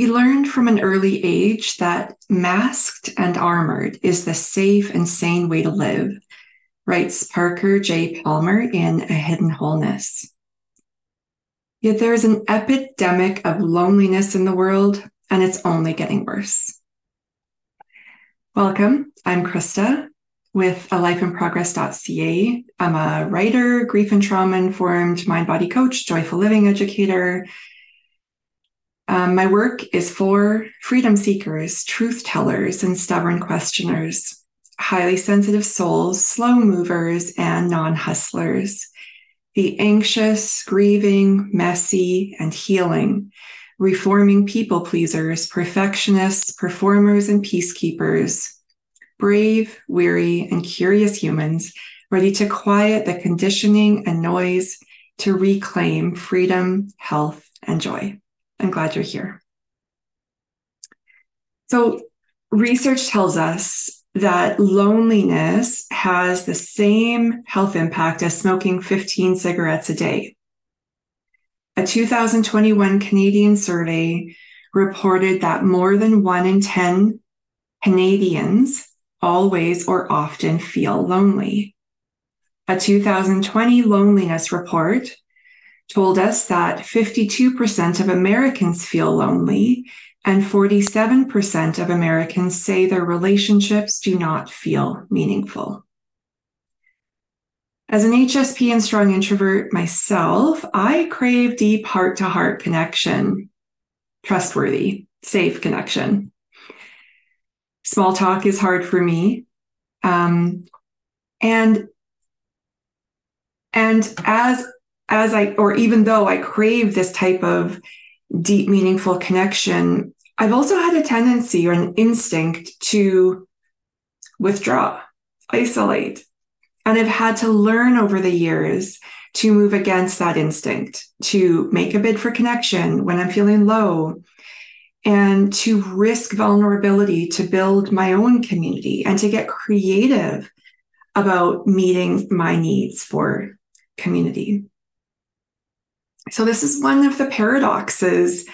We learned from an early age that masked and armored is the safe and sane way to live, writes Parker J. Palmer in A Hidden Wholeness. Yet there is an epidemic of loneliness in the world, and it's only getting worse. Welcome. I'm Krista with a lifeinprogress.ca. I'm a writer, grief and trauma informed mind body coach, joyful living educator. Um, my work is for freedom seekers, truth tellers, and stubborn questioners, highly sensitive souls, slow movers, and non hustlers the anxious, grieving, messy, and healing, reforming people pleasers, perfectionists, performers, and peacekeepers, brave, weary, and curious humans ready to quiet the conditioning and noise to reclaim freedom, health, and joy. I'm glad you're here. So, research tells us that loneliness has the same health impact as smoking 15 cigarettes a day. A 2021 Canadian survey reported that more than one in 10 Canadians always or often feel lonely. A 2020 loneliness report told us that 52% of Americans feel lonely and 47% of Americans say their relationships do not feel meaningful. As an HSP and strong introvert myself, I crave deep heart to heart connection, trustworthy, safe connection. Small talk is hard for me. Um, and and as as I or even though I crave this type of deep, meaningful connection, I've also had a tendency or an instinct to withdraw, isolate. And I've had to learn over the years to move against that instinct, to make a bid for connection when I'm feeling low, and to risk vulnerability to build my own community and to get creative about meeting my needs for community. So, this is one of the paradoxes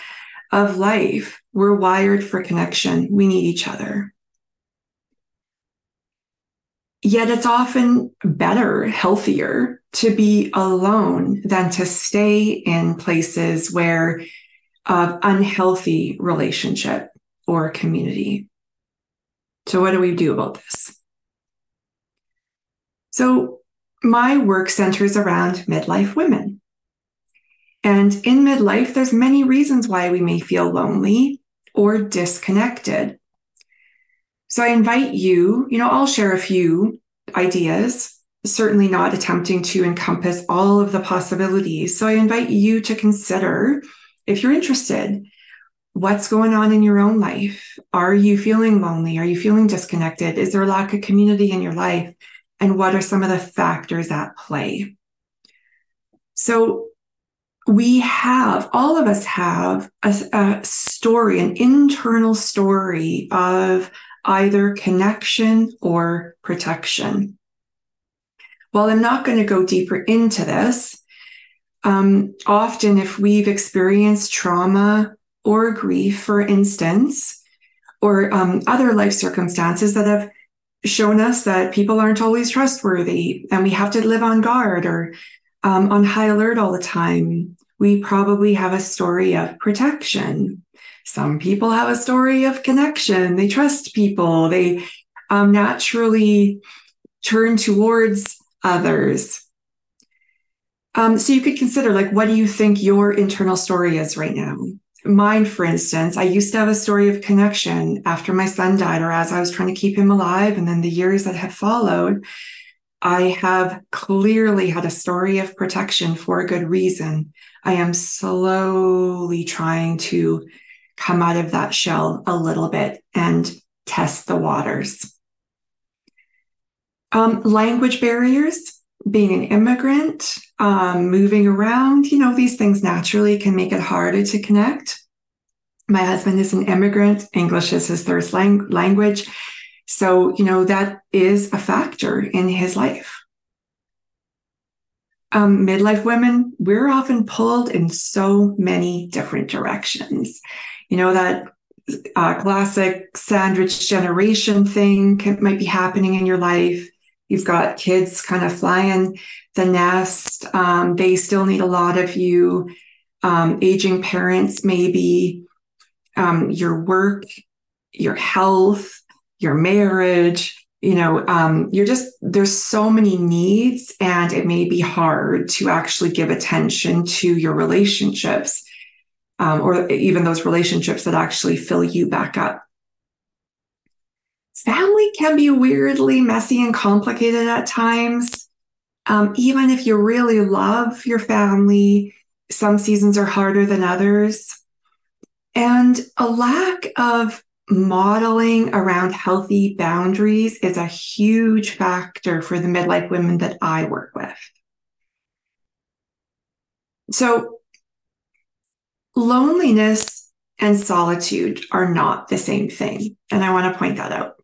of life. We're wired for connection, we need each other. Yet, it's often better, healthier to be alone than to stay in places where of unhealthy relationship or community. So, what do we do about this? So, my work centers around midlife women. And in midlife, there's many reasons why we may feel lonely or disconnected. So I invite you, you know, I'll share a few ideas, certainly not attempting to encompass all of the possibilities. So I invite you to consider, if you're interested, what's going on in your own life. Are you feeling lonely? Are you feeling disconnected? Is there a lack of community in your life? And what are some of the factors at play? So we have, all of us have a, a, story, an internal story of either connection or protection. While I'm not going to go deeper into this, um, often if we've experienced trauma or grief, for instance, or um, other life circumstances that have shown us that people aren't always trustworthy and we have to live on guard or um, on high alert all the time. We probably have a story of protection. Some people have a story of connection. They trust people. They um, naturally turn towards others. Um, so you could consider, like, what do you think your internal story is right now? Mine, for instance, I used to have a story of connection after my son died, or as I was trying to keep him alive, and then the years that have followed. I have clearly had a story of protection for a good reason. I am slowly trying to come out of that shell a little bit and test the waters. Um, language barriers, being an immigrant, um, moving around, you know, these things naturally can make it harder to connect. My husband is an immigrant, English is his third lang- language. So, you know, that is a factor in his life. Um, midlife women, we're often pulled in so many different directions. You know, that uh, classic sandwich generation thing can, might be happening in your life. You've got kids kind of flying the nest. Um, they still need a lot of you. Um, aging parents, maybe um, your work, your health, your marriage. You know, um, you're just, there's so many needs, and it may be hard to actually give attention to your relationships um, or even those relationships that actually fill you back up. Family can be weirdly messy and complicated at times. Um, even if you really love your family, some seasons are harder than others. And a lack of modeling around healthy boundaries is a huge factor for the midlife women that I work with. So, loneliness and solitude are not the same thing. And I want to point that out.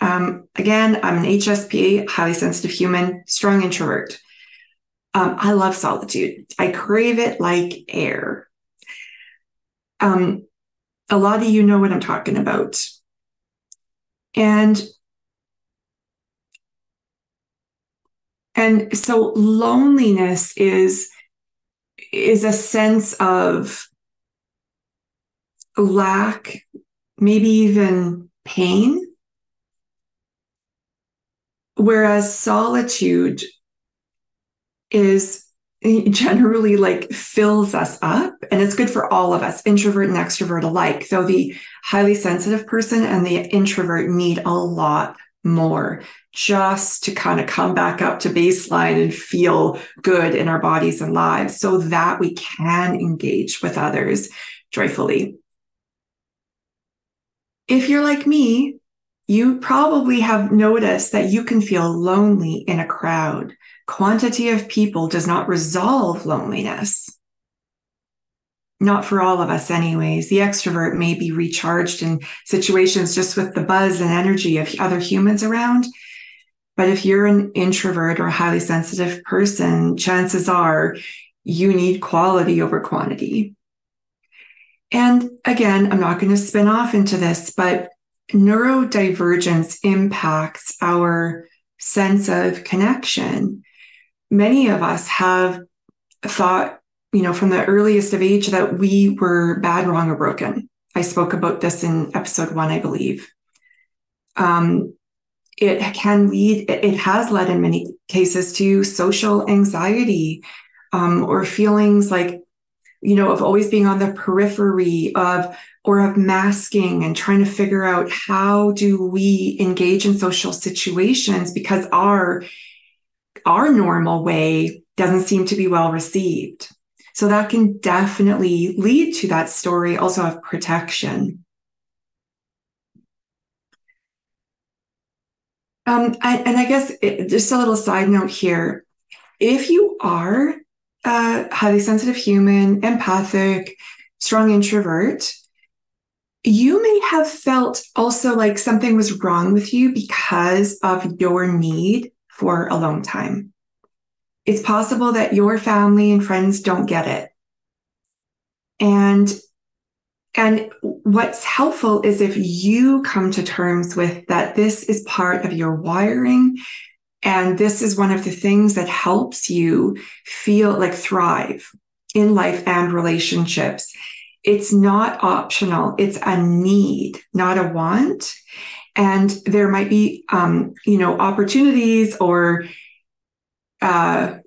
Um, again, I'm an HSP, highly sensitive human, strong introvert. Um, I love solitude. I crave it like air. Um, a lot of you know what I'm talking about. And and so loneliness is is a sense of lack, maybe even pain. Whereas solitude is generally like fills us up and it's good for all of us introvert and extrovert alike though the highly sensitive person and the introvert need a lot more just to kind of come back up to baseline and feel good in our bodies and lives so that we can engage with others joyfully if you're like me, you probably have noticed that you can feel lonely in a crowd. Quantity of people does not resolve loneliness. Not for all of us, anyways. The extrovert may be recharged in situations just with the buzz and energy of other humans around. But if you're an introvert or a highly sensitive person, chances are you need quality over quantity. And again, I'm not going to spin off into this, but neurodivergence impacts our sense of connection. Many of us have thought, you know, from the earliest of age that we were bad, wrong, or broken. I spoke about this in episode one, I believe. Um, it can lead, it has led in many cases to social anxiety um, or feelings like you know, of always being on the periphery of or of masking and trying to figure out how do we engage in social situations because our our normal way doesn't seem to be well received. So that can definitely lead to that story also of protection. Um, and, and I guess it, just a little side note here. If you are a highly sensitive human, empathic, strong introvert, you may have felt also like something was wrong with you because of your need for alone time. It's possible that your family and friends don't get it. And and what's helpful is if you come to terms with that this is part of your wiring and this is one of the things that helps you feel like thrive in life and relationships. It's not optional. It's a need, not a want. And there might be, um, you know, opportunities or uh,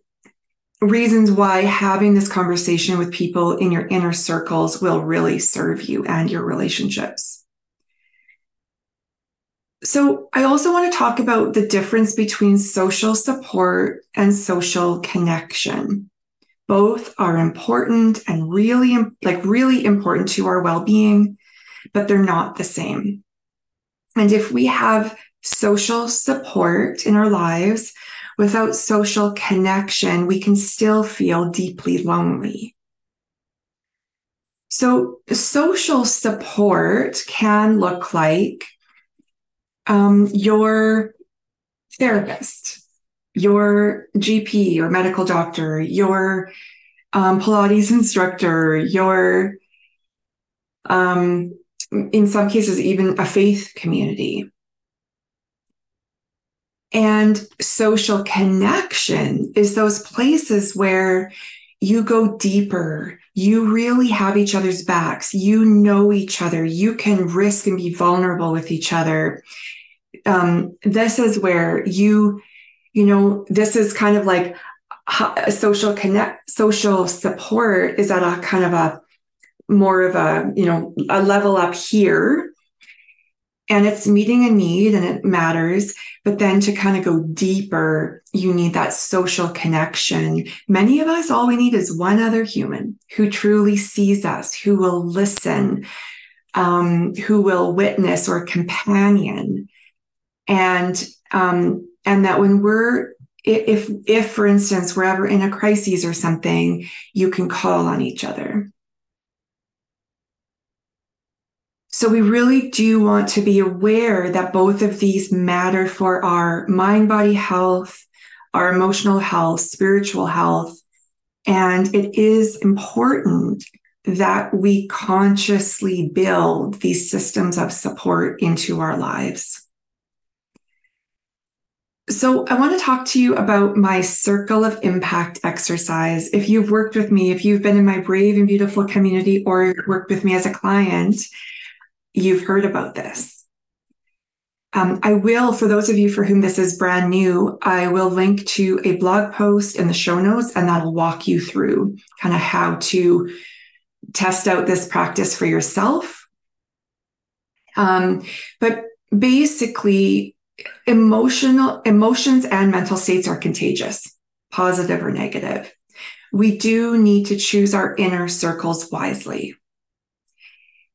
reasons why having this conversation with people in your inner circles will really serve you and your relationships. So, I also want to talk about the difference between social support and social connection. Both are important and really, like, really important to our well being, but they're not the same. And if we have social support in our lives without social connection, we can still feel deeply lonely. So, social support can look like um, your therapist, your GP or medical doctor, your um, Pilates instructor, your um, in some cases, even a faith community. And social connection is those places where you go deeper. You really have each other's backs. You know each other. You can risk and be vulnerable with each other. Um, this is where you, you know, this is kind of like social connect, social support is at a kind of a more of a, you know, a level up here and it's meeting a need and it matters. But then to kind of go deeper, you need that social connection. Many of us, all we need is one other human who truly sees us, who will listen, um, who will witness or companion. And, um, and that when we're, if, if for instance, we're ever in a crisis or something, you can call on each other. So we really do want to be aware that both of these matter for our mind body health, our emotional health, spiritual health. And it is important that we consciously build these systems of support into our lives. So, I want to talk to you about my circle of impact exercise. If you've worked with me, if you've been in my brave and beautiful community or worked with me as a client, you've heard about this. Um, I will, for those of you for whom this is brand new, I will link to a blog post in the show notes and that'll walk you through kind of how to test out this practice for yourself. Um, but basically, emotional emotions and mental states are contagious, positive or negative. We do need to choose our inner circles wisely.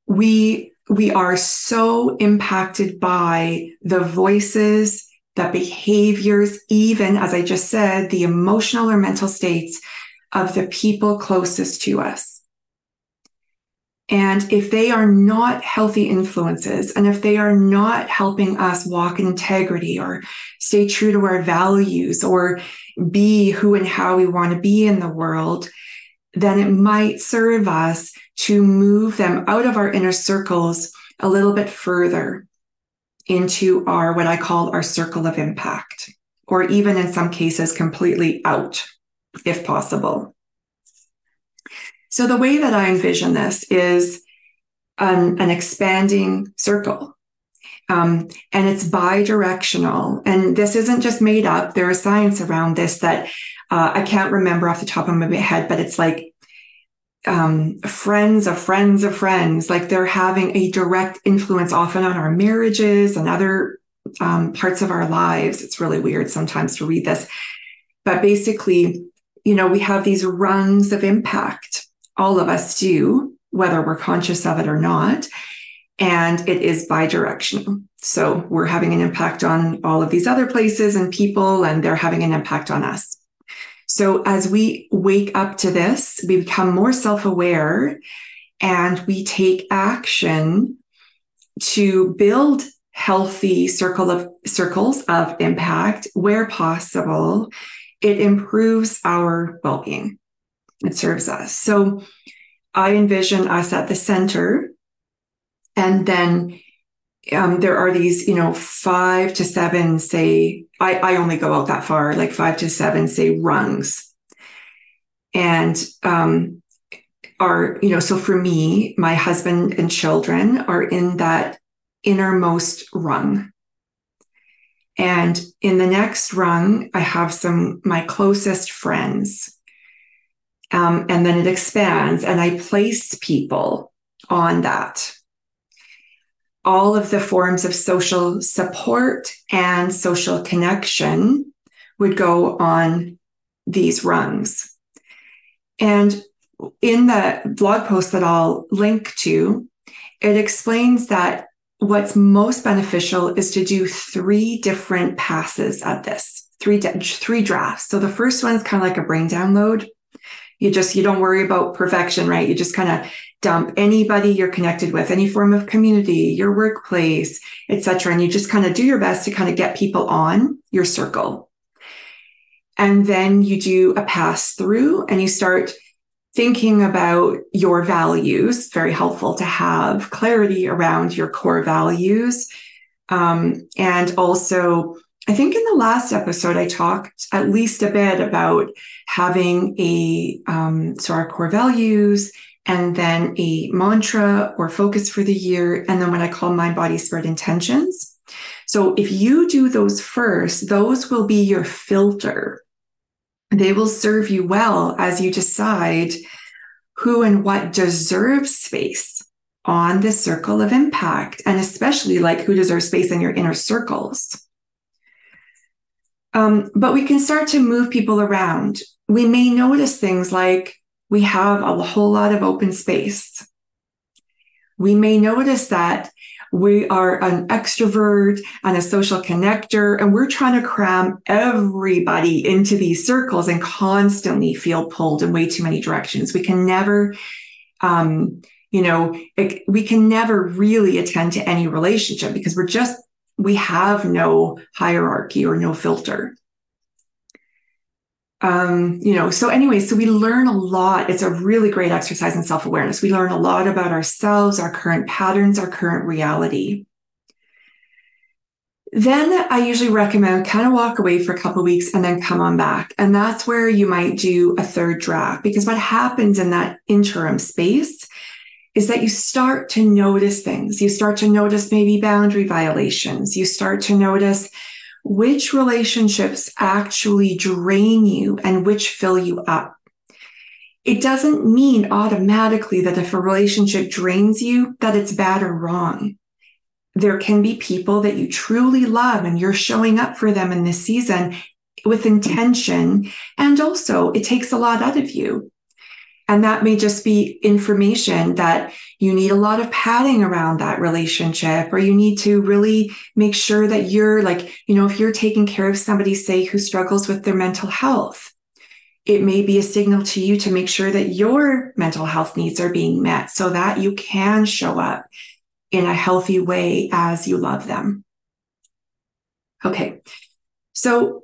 We we are so impacted by the voices, the behaviors, even as I just said, the emotional or mental states of the people closest to us. And if they are not healthy influences, and if they are not helping us walk in integrity or stay true to our values or be who and how we want to be in the world, then it might serve us to move them out of our inner circles a little bit further into our what I call our circle of impact, or even in some cases, completely out, if possible. So, the way that I envision this is an, an expanding circle. Um, and it's bi-directional. And this isn't just made up. There is science around this that uh, I can't remember off the top of my head, but it's like um, friends of friends of friends, like they're having a direct influence often on our marriages and other um, parts of our lives. It's really weird sometimes to read this. But basically, you know, we have these rungs of impact. All of us do, whether we're conscious of it or not. And it is bi directional. So we're having an impact on all of these other places and people, and they're having an impact on us. So as we wake up to this, we become more self aware and we take action to build healthy circle of circles of impact where possible. It improves our well-being. It serves us. So i envision us at the center and then um, there are these, you know, five to seven, say, I, I only go out that far, like five to seven, say, rungs. And um, are, you know, so for me, my husband and children are in that innermost rung. And in the next rung, I have some, my closest friends. Um, and then it expands and I place people on that all of the forms of social support and social connection would go on these rungs. And in the blog post that I'll link to, it explains that what's most beneficial is to do three different passes at this, three, three drafts. So the first one is kind of like a brain download. You just, you don't worry about perfection, right? You just kind of dump anybody you're connected with, any form of community, your workplace, etc. And you just kind of do your best to kind of get people on your circle. And then you do a pass through and you start thinking about your values, very helpful to have clarity around your core values. Um, and also, I think in the last episode, I talked at least a bit about having a, um, so our core values and then a mantra or focus for the year. And then what I call mind, body, spirit intentions. So if you do those first, those will be your filter they will serve you well as you decide who and what deserves space on the circle of impact, and especially like who deserves space in your inner circles. Um, but we can start to move people around. We may notice things like we have a whole lot of open space. We may notice that we are an extrovert and a social connector, and we're trying to cram everybody into these circles and constantly feel pulled in way too many directions. We can never, um, you know, it, we can never really attend to any relationship because we're just, we have no hierarchy or no filter um, you know, so anyway, so we learn a lot. It's a really great exercise in self awareness. We learn a lot about ourselves, our current patterns, our current reality. Then I usually recommend kind of walk away for a couple weeks and then come on back. And that's where you might do a third draft because what happens in that interim space is that you start to notice things. You start to notice maybe boundary violations. You start to notice which relationships actually drain you and which fill you up. It doesn't mean automatically that if a relationship drains you, that it's bad or wrong. There can be people that you truly love and you're showing up for them in this season with intention. And also, it takes a lot out of you. And that may just be information that you need a lot of padding around that relationship, or you need to really make sure that you're like, you know, if you're taking care of somebody, say, who struggles with their mental health, it may be a signal to you to make sure that your mental health needs are being met so that you can show up in a healthy way as you love them. Okay. So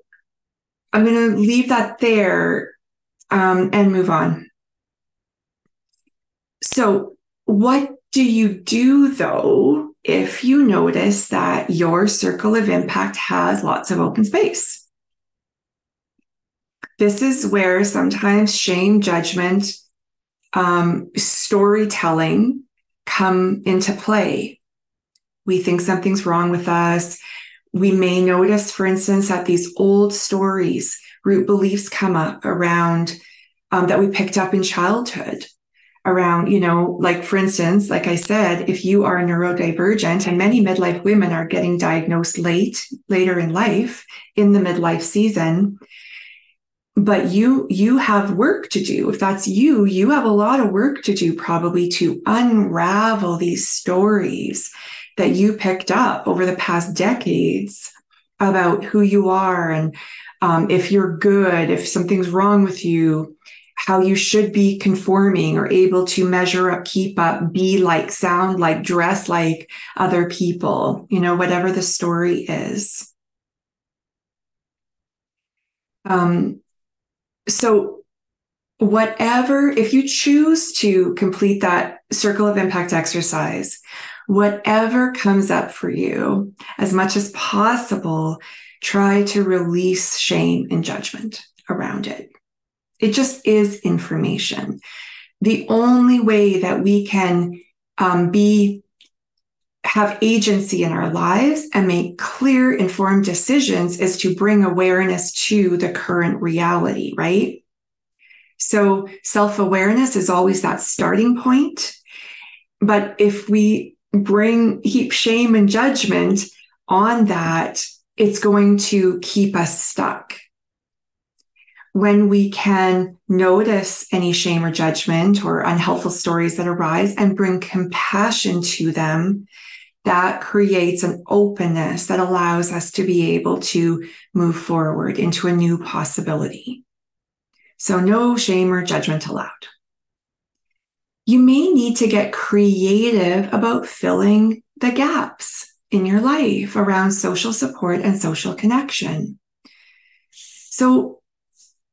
I'm going to leave that there um, and move on. So, what do you do though if you notice that your circle of impact has lots of open space? This is where sometimes shame, judgment, um, storytelling come into play. We think something's wrong with us. We may notice, for instance, that these old stories, root beliefs come up around um, that we picked up in childhood around, you know, like for instance, like I said, if you are neurodivergent and many midlife women are getting diagnosed late, later in life in the midlife season, but you you have work to do. If that's you you have a lot of work to do probably to unravel these stories that you picked up over the past decades about who you are and um, if you're good if something's wrong with you how you should be conforming or able to measure up, keep up, be like, sound like, dress like other people, you know, whatever the story is. Um, so, whatever, if you choose to complete that circle of impact exercise, whatever comes up for you, as much as possible, try to release shame and judgment around it. It just is information. The only way that we can um, be have agency in our lives and make clear, informed decisions is to bring awareness to the current reality, right? So self awareness is always that starting point. But if we bring heap shame and judgment on that, it's going to keep us stuck when we can notice any shame or judgment or unhelpful stories that arise and bring compassion to them, that creates an openness that allows us to be able to move forward into a new possibility. So, no shame or judgment allowed. You may need to get creative about filling the gaps in your life around social support and social connection. So,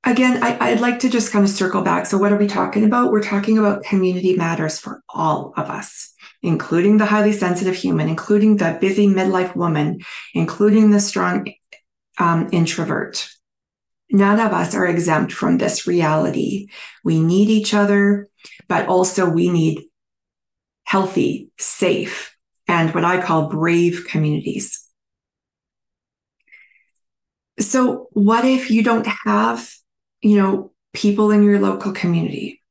again, I, would like to just kind of circle back. So, what are we talking about? We're talking about community matters for all of us, including the highly sensitive human, including the busy midlife woman, including the strong um, introvert. None of us are exempt from this reality. We need each other, but also we need healthy, safe, and what I call brave communities. So, what if you don't have, you know, people in your local community?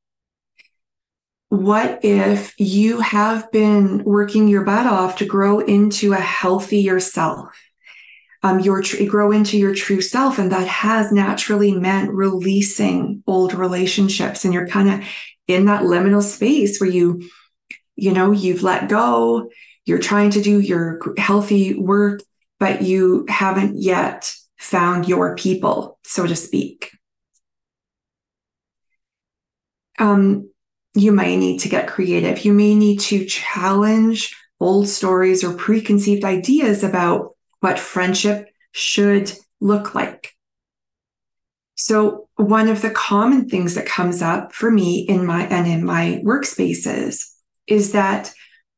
What if you have been working your butt off to grow into a healthier self? um, your tr- grow into your true self, and that has naturally meant releasing old relationships, and you're kind of in that liminal space where you, you know, you've let go, you're trying to do your healthy work, but you haven't yet found your people, so to speak. Um, you may need to get creative. You may need to challenge old stories or preconceived ideas about what friendship should look like. So, one of the common things that comes up for me in my and in my workspaces is that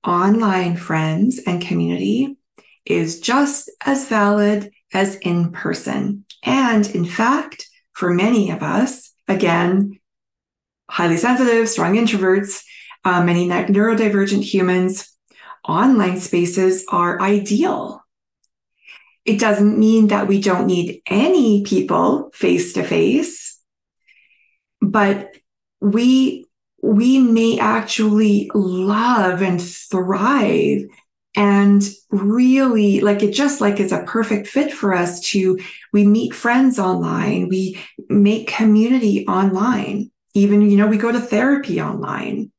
online friends and community is just as valid as in person. And in fact, for many of us, again, highly sensitive, strong introverts, uh, many neurodivergent humans, online spaces are ideal. It doesn't mean that we don't need any people face to face, but we we may actually love and thrive and really like it just like it's a perfect fit for us to we meet friends online we make community online even you know we go to therapy online.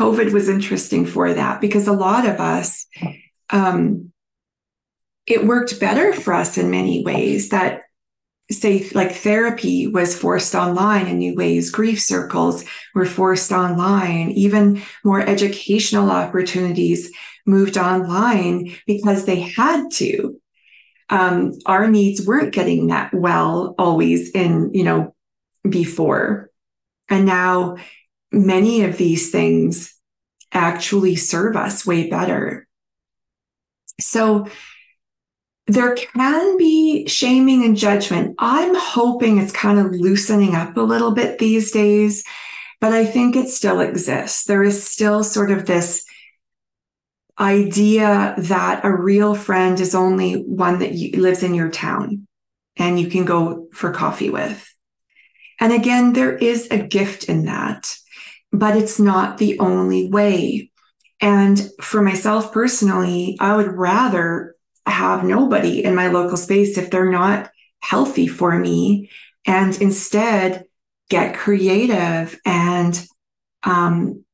Covid was interesting for that because a lot of us um it worked better for us in many ways that say like therapy was forced online in new ways grief circles were forced online even more educational opportunities moved online because they had to. Um, our needs weren't getting that well always in you know before and now many of these things actually serve us way better so there can be shaming and judgment. I'm hoping it's kind of loosening up a little bit these days, but I think it still exists. There is still sort of this idea that a real friend is only one that lives in your town and you can go for coffee with. And again, there is a gift in that, but it's not the only way. And for myself personally, I would rather have nobody in my local space if they're not healthy for me and instead get creative and um,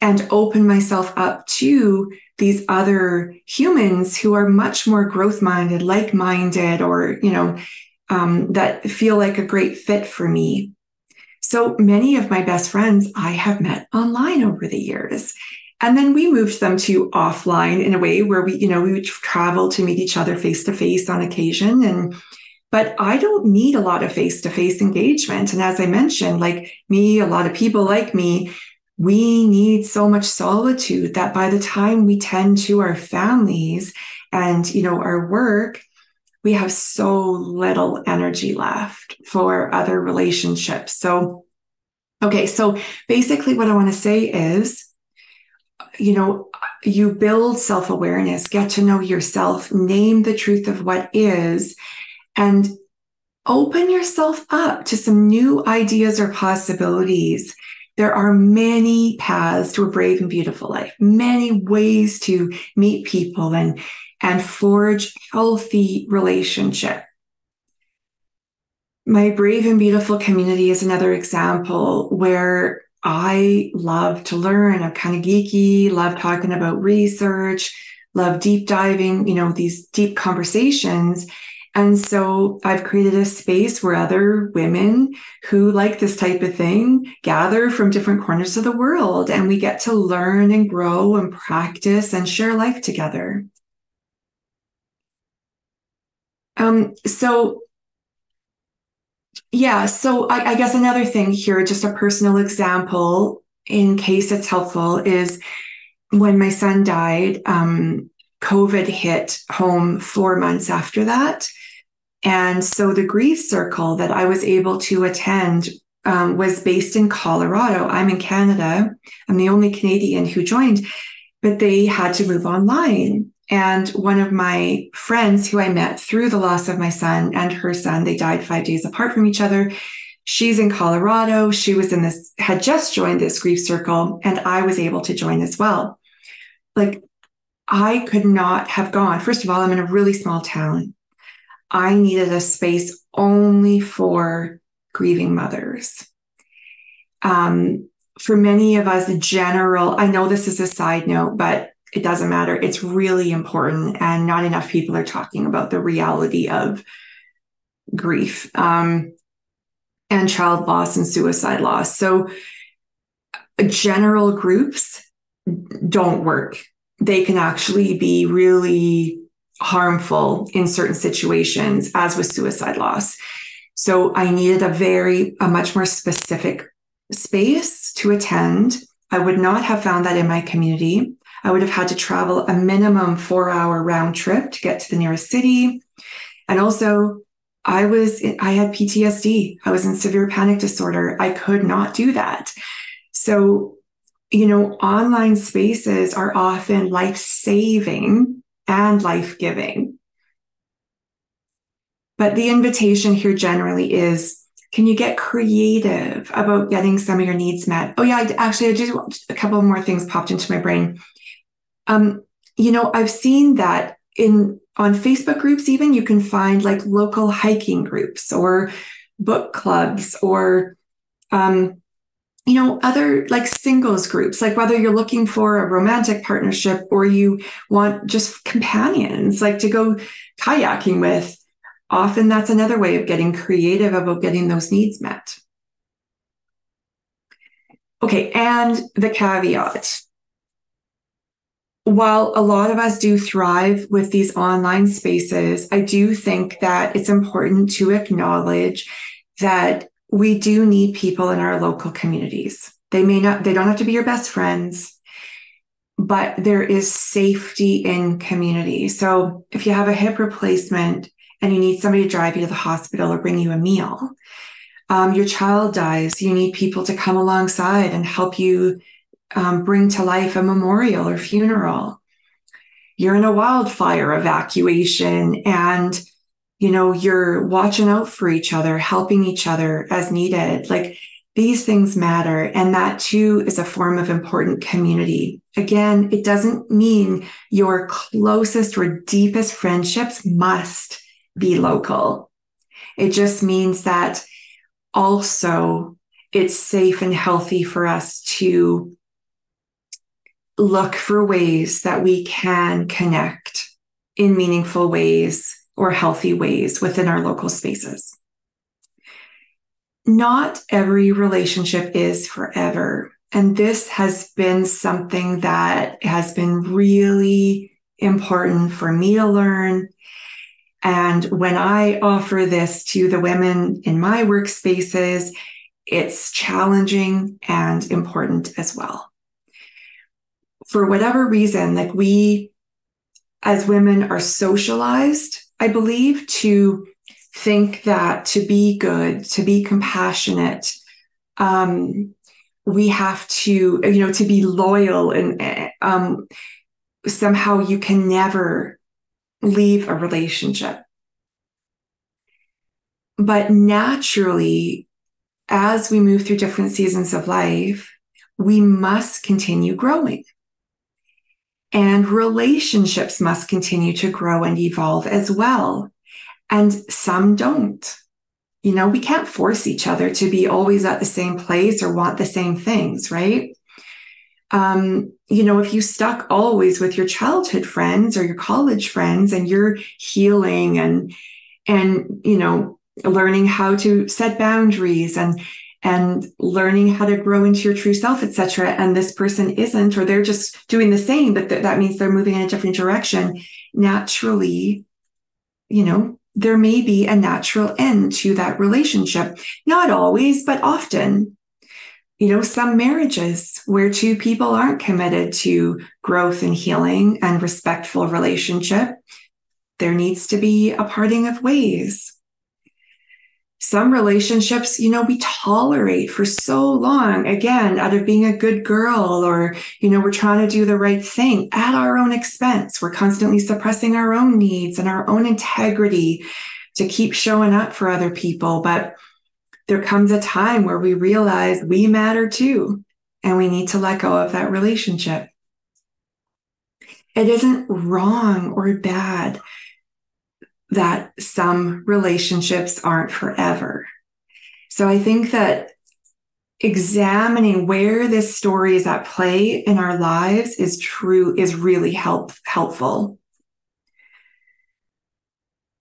and open myself up to these other humans who are much more growth minded like minded or you know um, that feel like a great fit for me so many of my best friends i have met online over the years and then we moved them to offline in a way where we, you know, we would travel to meet each other face to face on occasion. And, but I don't need a lot of face to face engagement. And as I mentioned, like me, a lot of people like me, we need so much solitude that by the time we tend to our families and, you know, our work, we have so little energy left for other relationships. So, okay. So basically what I want to say is, you know, you build self awareness, get to know yourself, name the truth of what is, and open yourself up to some new ideas or possibilities. There are many paths to a brave and beautiful life, many ways to meet people and, and forge healthy relationship. My brave and beautiful community is another example where I love to learn. I'm kind of geeky, love talking about research, love deep diving, you know, these deep conversations. And so I've created a space where other women who like this type of thing gather from different corners of the world and we get to learn and grow and practice and share life together. Um, so Yeah. So I, I guess another thing here, just a personal example, in case it's helpful, is when my son died. Um, COVID hit home four months after that. And so the grief circle that I was able to attend um, was based in Colorado. I'm in Canada. I'm the only Canadian who joined, but they had to move online. And one of my friends who I met through the loss of my son and her son, they died five days apart from each other. She's in Colorado. She was in this, had just joined this grief circle, and I was able to join as well. Like, I could not have gone. First of all, I'm in a really small town. I needed a space only for grieving mothers. Um, for many of us, general, I know this is a side note, but it doesn't matter. It's really important, and not enough people are talking about the reality of grief um, and child loss and suicide loss. So, general groups don't work. They can actually be really harmful in certain situations, as with suicide loss. So I needed a very, a much more specific space to attend. I would not have found that in my community. I would have had to travel a minimum four hour round trip to get to the nearest city. And also, I was, I had PTSD. I was in severe panic disorder. I could not do that. So, you know, online spaces are often life saving and life giving. But the invitation here generally is can you get creative about getting some of your needs met? Oh, yeah, I, actually, I did a couple more things popped into my brain. Um, you know, I've seen that in on Facebook groups, even you can find like local hiking groups or book clubs or um, you know, other like singles groups, like whether you're looking for a romantic partnership or you want just companions, like to go kayaking with often that's another way of getting creative about getting those needs met. Okay, and the caveat. While a lot of us do thrive with these online spaces, I do think that it's important to acknowledge that we do need people in our local communities. They may not, they don't have to be your best friends, but there is safety in community. So if you have a hip replacement, and you need somebody to drive you to the hospital or bring you a meal. Um, your child dies, you need people to come alongside and help you um, bring to life a memorial or funeral. You're in a wildfire evacuation and you know you're watching out for each other helping each other as needed like these things matter and that too is a form of important community again it doesn't mean your closest or deepest friendships must be local. It just means that also it's safe and healthy for us to look for ways that we can connect in meaningful ways or healthy ways within our local spaces. Not every relationship is forever. And this has been something that has been really important for me to learn and when I offer this to the women in my workspaces, it's challenging and important as well. For whatever reason, like we as women are socialized, I believe, to think that to be good, to be compassionate, um, we have to, you know, to be loyal and um, somehow you can never leave a relationship. But naturally, as we move through different seasons of life, we must continue growing. And relationships must continue to grow and evolve as well. And some don't. You know, we can't force each other to be always at the same place or want the same things, right? Um, you know, if you stuck always with your childhood friends or your college friends and you're healing and, and, you know, learning how to set boundaries and, and learning how to grow into your true self, etc. And this person isn't, or they're just doing the same, but th- that means they're moving in a different direction. Naturally, you know, there may be a natural end to that relationship. Not always, but often. You know, some marriages where two people aren't committed to growth and healing and respectful relationship, there needs to be a parting of ways some relationships, you know, we tolerate for so long, again, out of being a good girl, or, you know, we're trying to do the right thing at our own expense. We're constantly suppressing our own needs and our own integrity to keep showing up for other people. But there comes a time where we realize we matter too, and we need to let go of that relationship. It isn't wrong or bad that some relationships aren't forever. So I think that examining where this story is at play in our lives is true, is really help, helpful.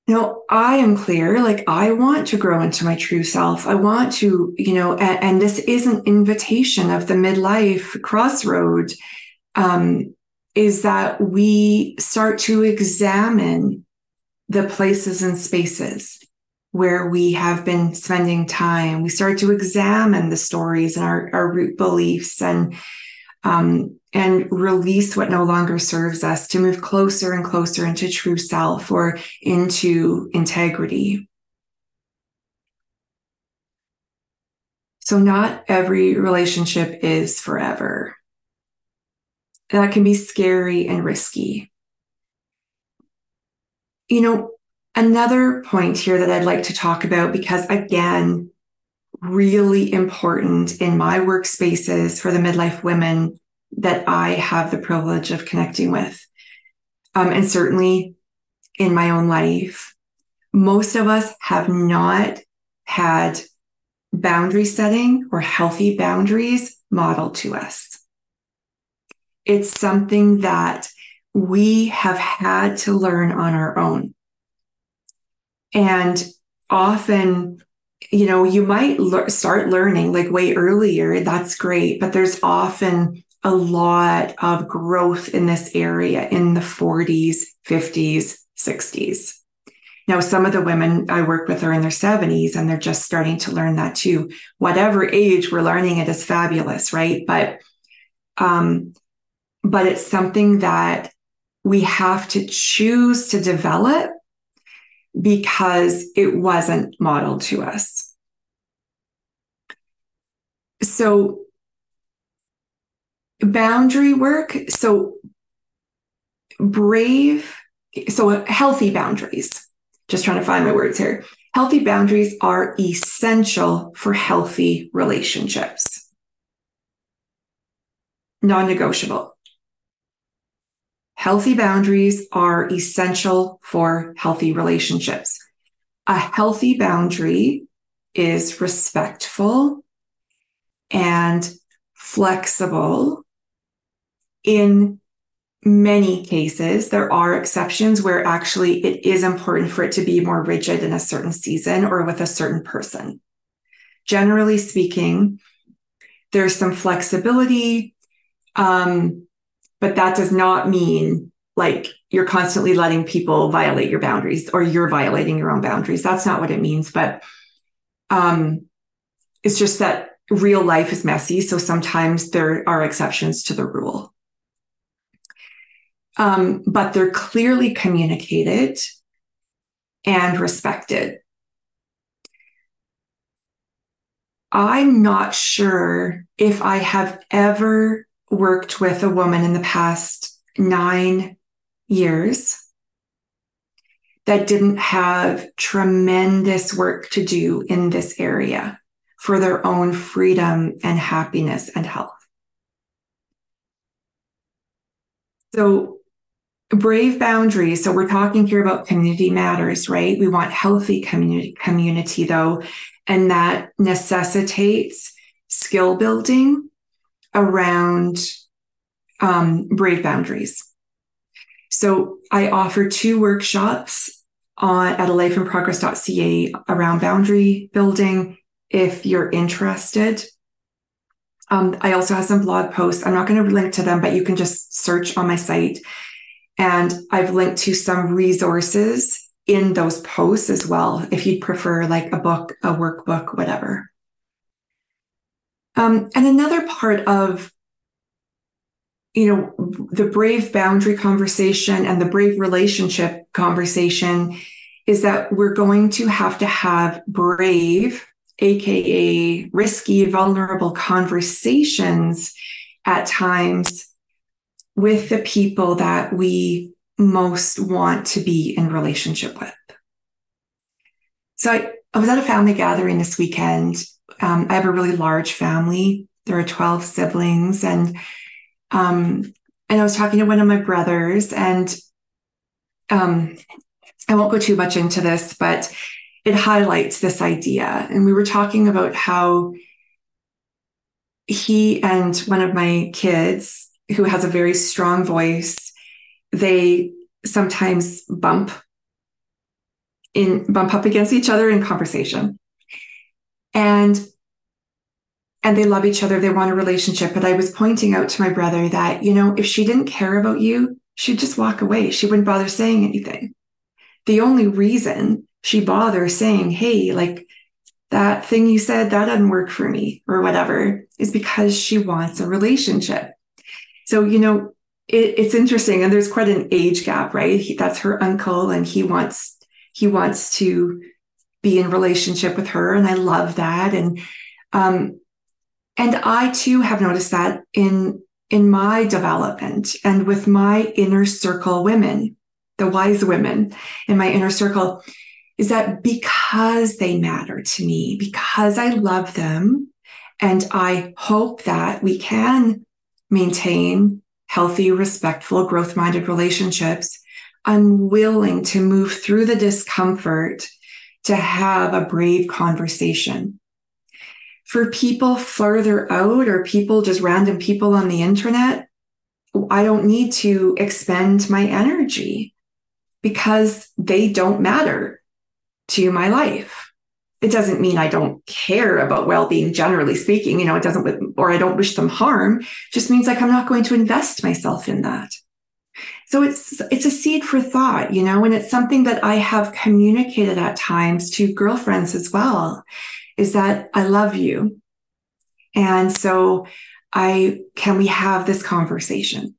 Now, I am clear, like I want to grow into my true self. I want to, you know, and, and this is an invitation of the midlife crossroad, um, is that we start to examine the places and spaces where we have been spending time. We start to examine the stories and our, our root beliefs and um, and release what no longer serves us to move closer and closer into true self or into integrity. So, not every relationship is forever. That can be scary and risky you know, another point here that I'd like to talk about, because again, really important in my workspaces for the midlife women that I have the privilege of connecting with. Um, and certainly in my own life, most of us have not had boundary setting or healthy boundaries modeled to us. It's something that we have had to learn on our own. And often, you know, you might le- start learning like way earlier. That's great. But there's often a lot of growth in this area in the 40s, 50s, 60s. Now, some of the women I work with are in their 70s and they're just starting to learn that too. Whatever age we're learning it is fabulous, right? But um, but it's something that we have to choose to develop because it wasn't modeled to us. So, boundary work, so brave, so healthy boundaries. Just trying to find my words here. Healthy boundaries are essential for healthy relationships. Non negotiable. Healthy boundaries are essential for healthy relationships. A healthy boundary is respectful and flexible. In many cases, there are exceptions where actually it is important for it to be more rigid in a certain season or with a certain person. Generally speaking, there's some flexibility. Um, but that does not mean like you're constantly letting people violate your boundaries or you're violating your own boundaries. That's not what it means. But um, it's just that real life is messy. So sometimes there are exceptions to the rule. Um, but they're clearly communicated and respected. I'm not sure if I have ever worked with a woman in the past nine years that didn't have tremendous work to do in this area for their own freedom and happiness and health. So, brave boundaries. So, we're talking here about community matters, right? We want healthy community, community though, and that necessitates skill building around um, brave boundaries. So I offer two workshops on at alifeinprogress.ca around boundary building if you're interested. Um, I also have some blog posts. I'm not going to link to them, but you can just search on my site. And I've linked to some resources in those posts as well, if you'd prefer like a book, a workbook, whatever. Um, and another part of you know the brave boundary conversation and the brave relationship conversation is that we're going to have to have brave aka risky vulnerable conversations at times with the people that we most want to be in relationship with. So I, I was at a family gathering this weekend. Um, I have a really large family. There are 12 siblings and um, and I was talking to one of my brothers and um, I won't go too much into this, but it highlights this idea. And we were talking about how he and one of my kids who has a very strong voice, they sometimes bump in bump up against each other in conversation. And and they love each other, they want a relationship. But I was pointing out to my brother that, you know, if she didn't care about you, she'd just walk away. She wouldn't bother saying anything. The only reason she bothers saying, hey, like that thing you said, that doesn't work for me or whatever, is because she wants a relationship. So, you know, it, it's interesting. And there's quite an age gap, right? He, that's her uncle and he wants, he wants to be in relationship with her. And I love that. And, um, and I too have noticed that in, in my development and with my inner circle women, the wise women in my inner circle, is that because they matter to me, because I love them, and I hope that we can maintain healthy, respectful, growth minded relationships. I'm willing to move through the discomfort to have a brave conversation. For people further out or people, just random people on the internet, I don't need to expend my energy because they don't matter to my life it doesn't mean I don't care about well-being generally speaking, you know, it doesn't or I don't wish them harm, just means like I'm not going to invest myself in that. So it's it's a seed for thought, you know, and it's something that I have communicated at times to girlfriends as well is that I love you. And so I can we have this conversation?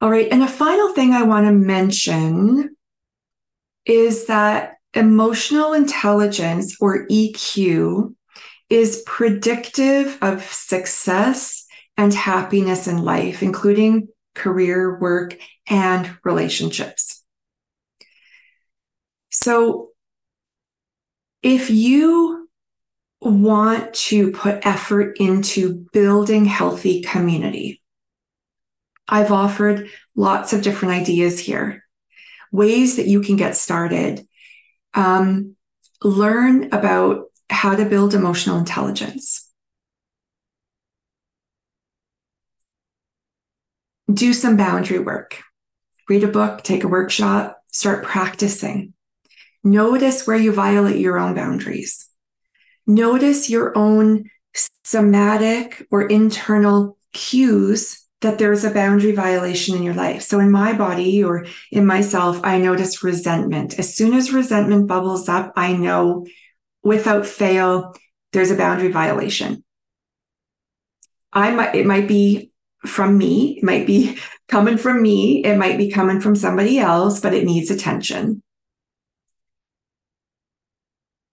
All right, and a final thing I want to mention is that emotional intelligence or EQ is predictive of success and happiness in life, including career, work, and relationships. So, if you want to put effort into building healthy community, I've offered lots of different ideas here ways that you can get started. Um, learn about how to build emotional intelligence. Do some boundary work. Read a book, take a workshop, start practicing. Notice where you violate your own boundaries. Notice your own somatic or internal cues that there's a boundary violation in your life. So in my body or in myself, I notice resentment. As soon as resentment bubbles up, I know without fail, there's a boundary violation. I might, it might be from me. It might be coming from me. It might be coming from somebody else, but it needs attention.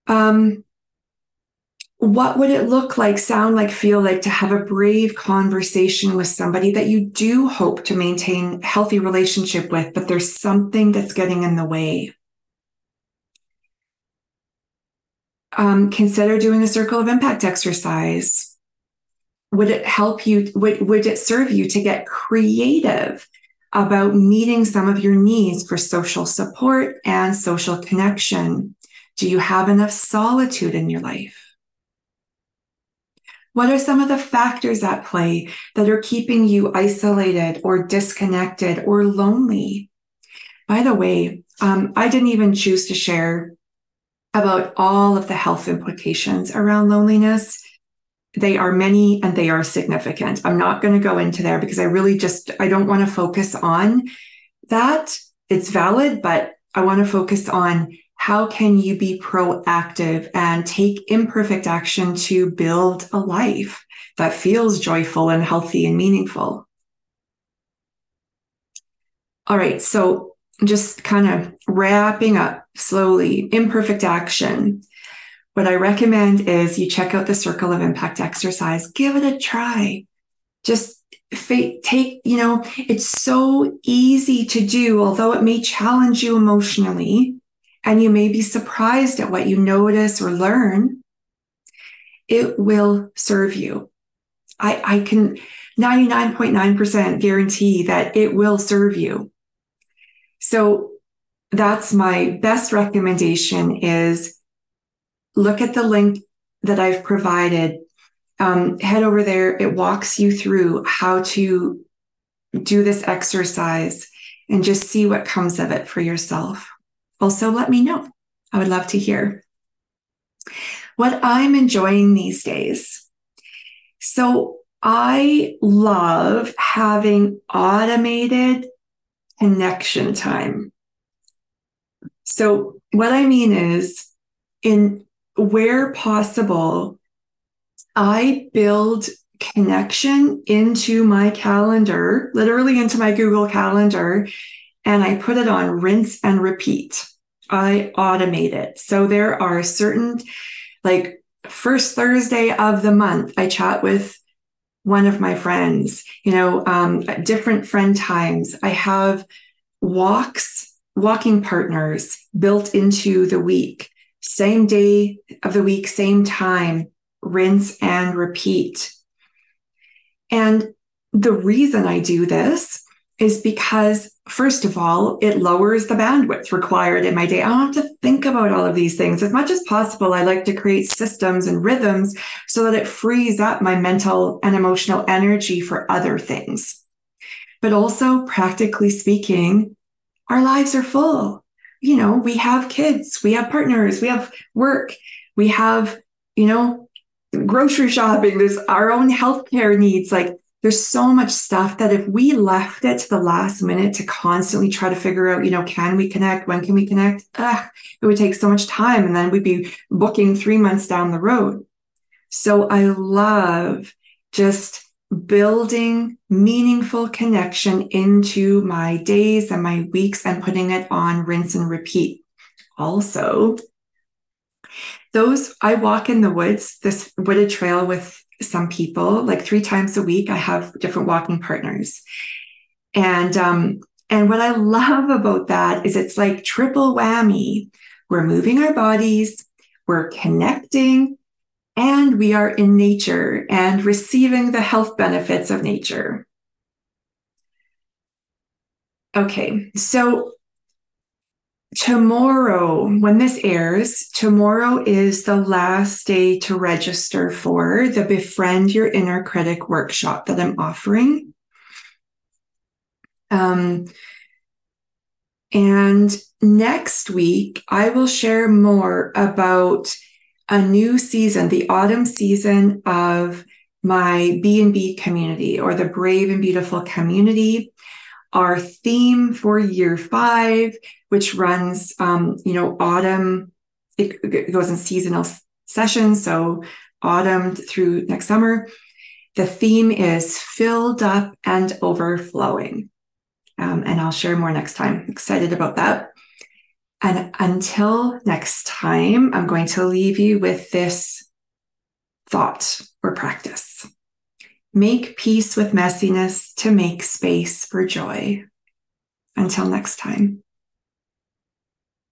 Um, what would it look like, sound like, feel like to have a brave conversation with somebody that you do hope to maintain healthy relationship with, but there's something that's getting in the way? Um, consider doing a circle of impact exercise. Would it help you? Would, would it serve you to get creative about meeting some of your needs for social support and social connection? Do you have enough solitude in your life? What are some of the factors at play that are keeping you isolated or disconnected or lonely? By the way, um, I didn't even choose to share about all of the health implications around loneliness. They are many and they are significant. I'm not going to go into there because I really just I don't want to focus on that, it's valid, but I want to focus on how can you be proactive and take imperfect action to build a life that feels joyful and healthy and meaningful. All right, so just kind of wrapping up slowly, imperfect action. What I recommend is you check out the Circle of Impact exercise, give it a try. Just take, you know, it's so easy to do, although it may challenge you emotionally, and you may be surprised at what you notice or learn, it will serve you. I, I can 99.9% guarantee that it will serve you. So that's my best recommendation is look at the link that I've provided um, head over there. It walks you through how to do this exercise and just see what comes of it for yourself. Also, let me know. I would love to hear what I'm enjoying these days. So, I love having automated connection time. So, what I mean is, in where possible, I build connection into my calendar, literally into my Google Calendar, and I put it on rinse and repeat. I automate it. So there are certain, like, first Thursday of the month, I chat with one of my friends, you know, um, different friend times. I have walks, walking partners built into the week, same day of the week, same time rinse and repeat. And the reason I do this is because, first of all, it lowers the bandwidth required in my day. I don't have to think about all of these things. As much as possible, I like to create systems and rhythms so that it frees up my mental and emotional energy for other things. But also, practically speaking, our lives are full. You know, we have kids, we have partners, we have work, we have, you know, grocery shopping, there's our own healthcare needs. Like there's so much stuff that if we left it to the last minute to constantly try to figure out, you know, can we connect? When can we connect? Ugh, it would take so much time. And then we'd be booking three months down the road. So I love just building meaningful connection into my days and my weeks and putting it on rinse and repeat. Also, those I walk in the woods, this wooded trail with some people, like three times a week. I have different walking partners. And um, and what I love about that is it's like triple whammy. We're moving our bodies, we're connecting, and we are in nature and receiving the health benefits of nature. Okay, so tomorrow, when this airs, tomorrow is the last day to register for the Befriend Your Inner Critic workshop that I'm offering. Um, and next week, I will share more about a new season, the autumn season of my B&B community or the Brave and Beautiful community our theme for year five, which runs, um, you know, autumn, it, goes in seasonal sessions. So autumn through next summer. The theme is filled up and overflowing. Um, and I'll share more next time. Excited about that. And until next time, I'm going to leave you with this thought or practice. Make peace with messiness to make space for joy. Until next time.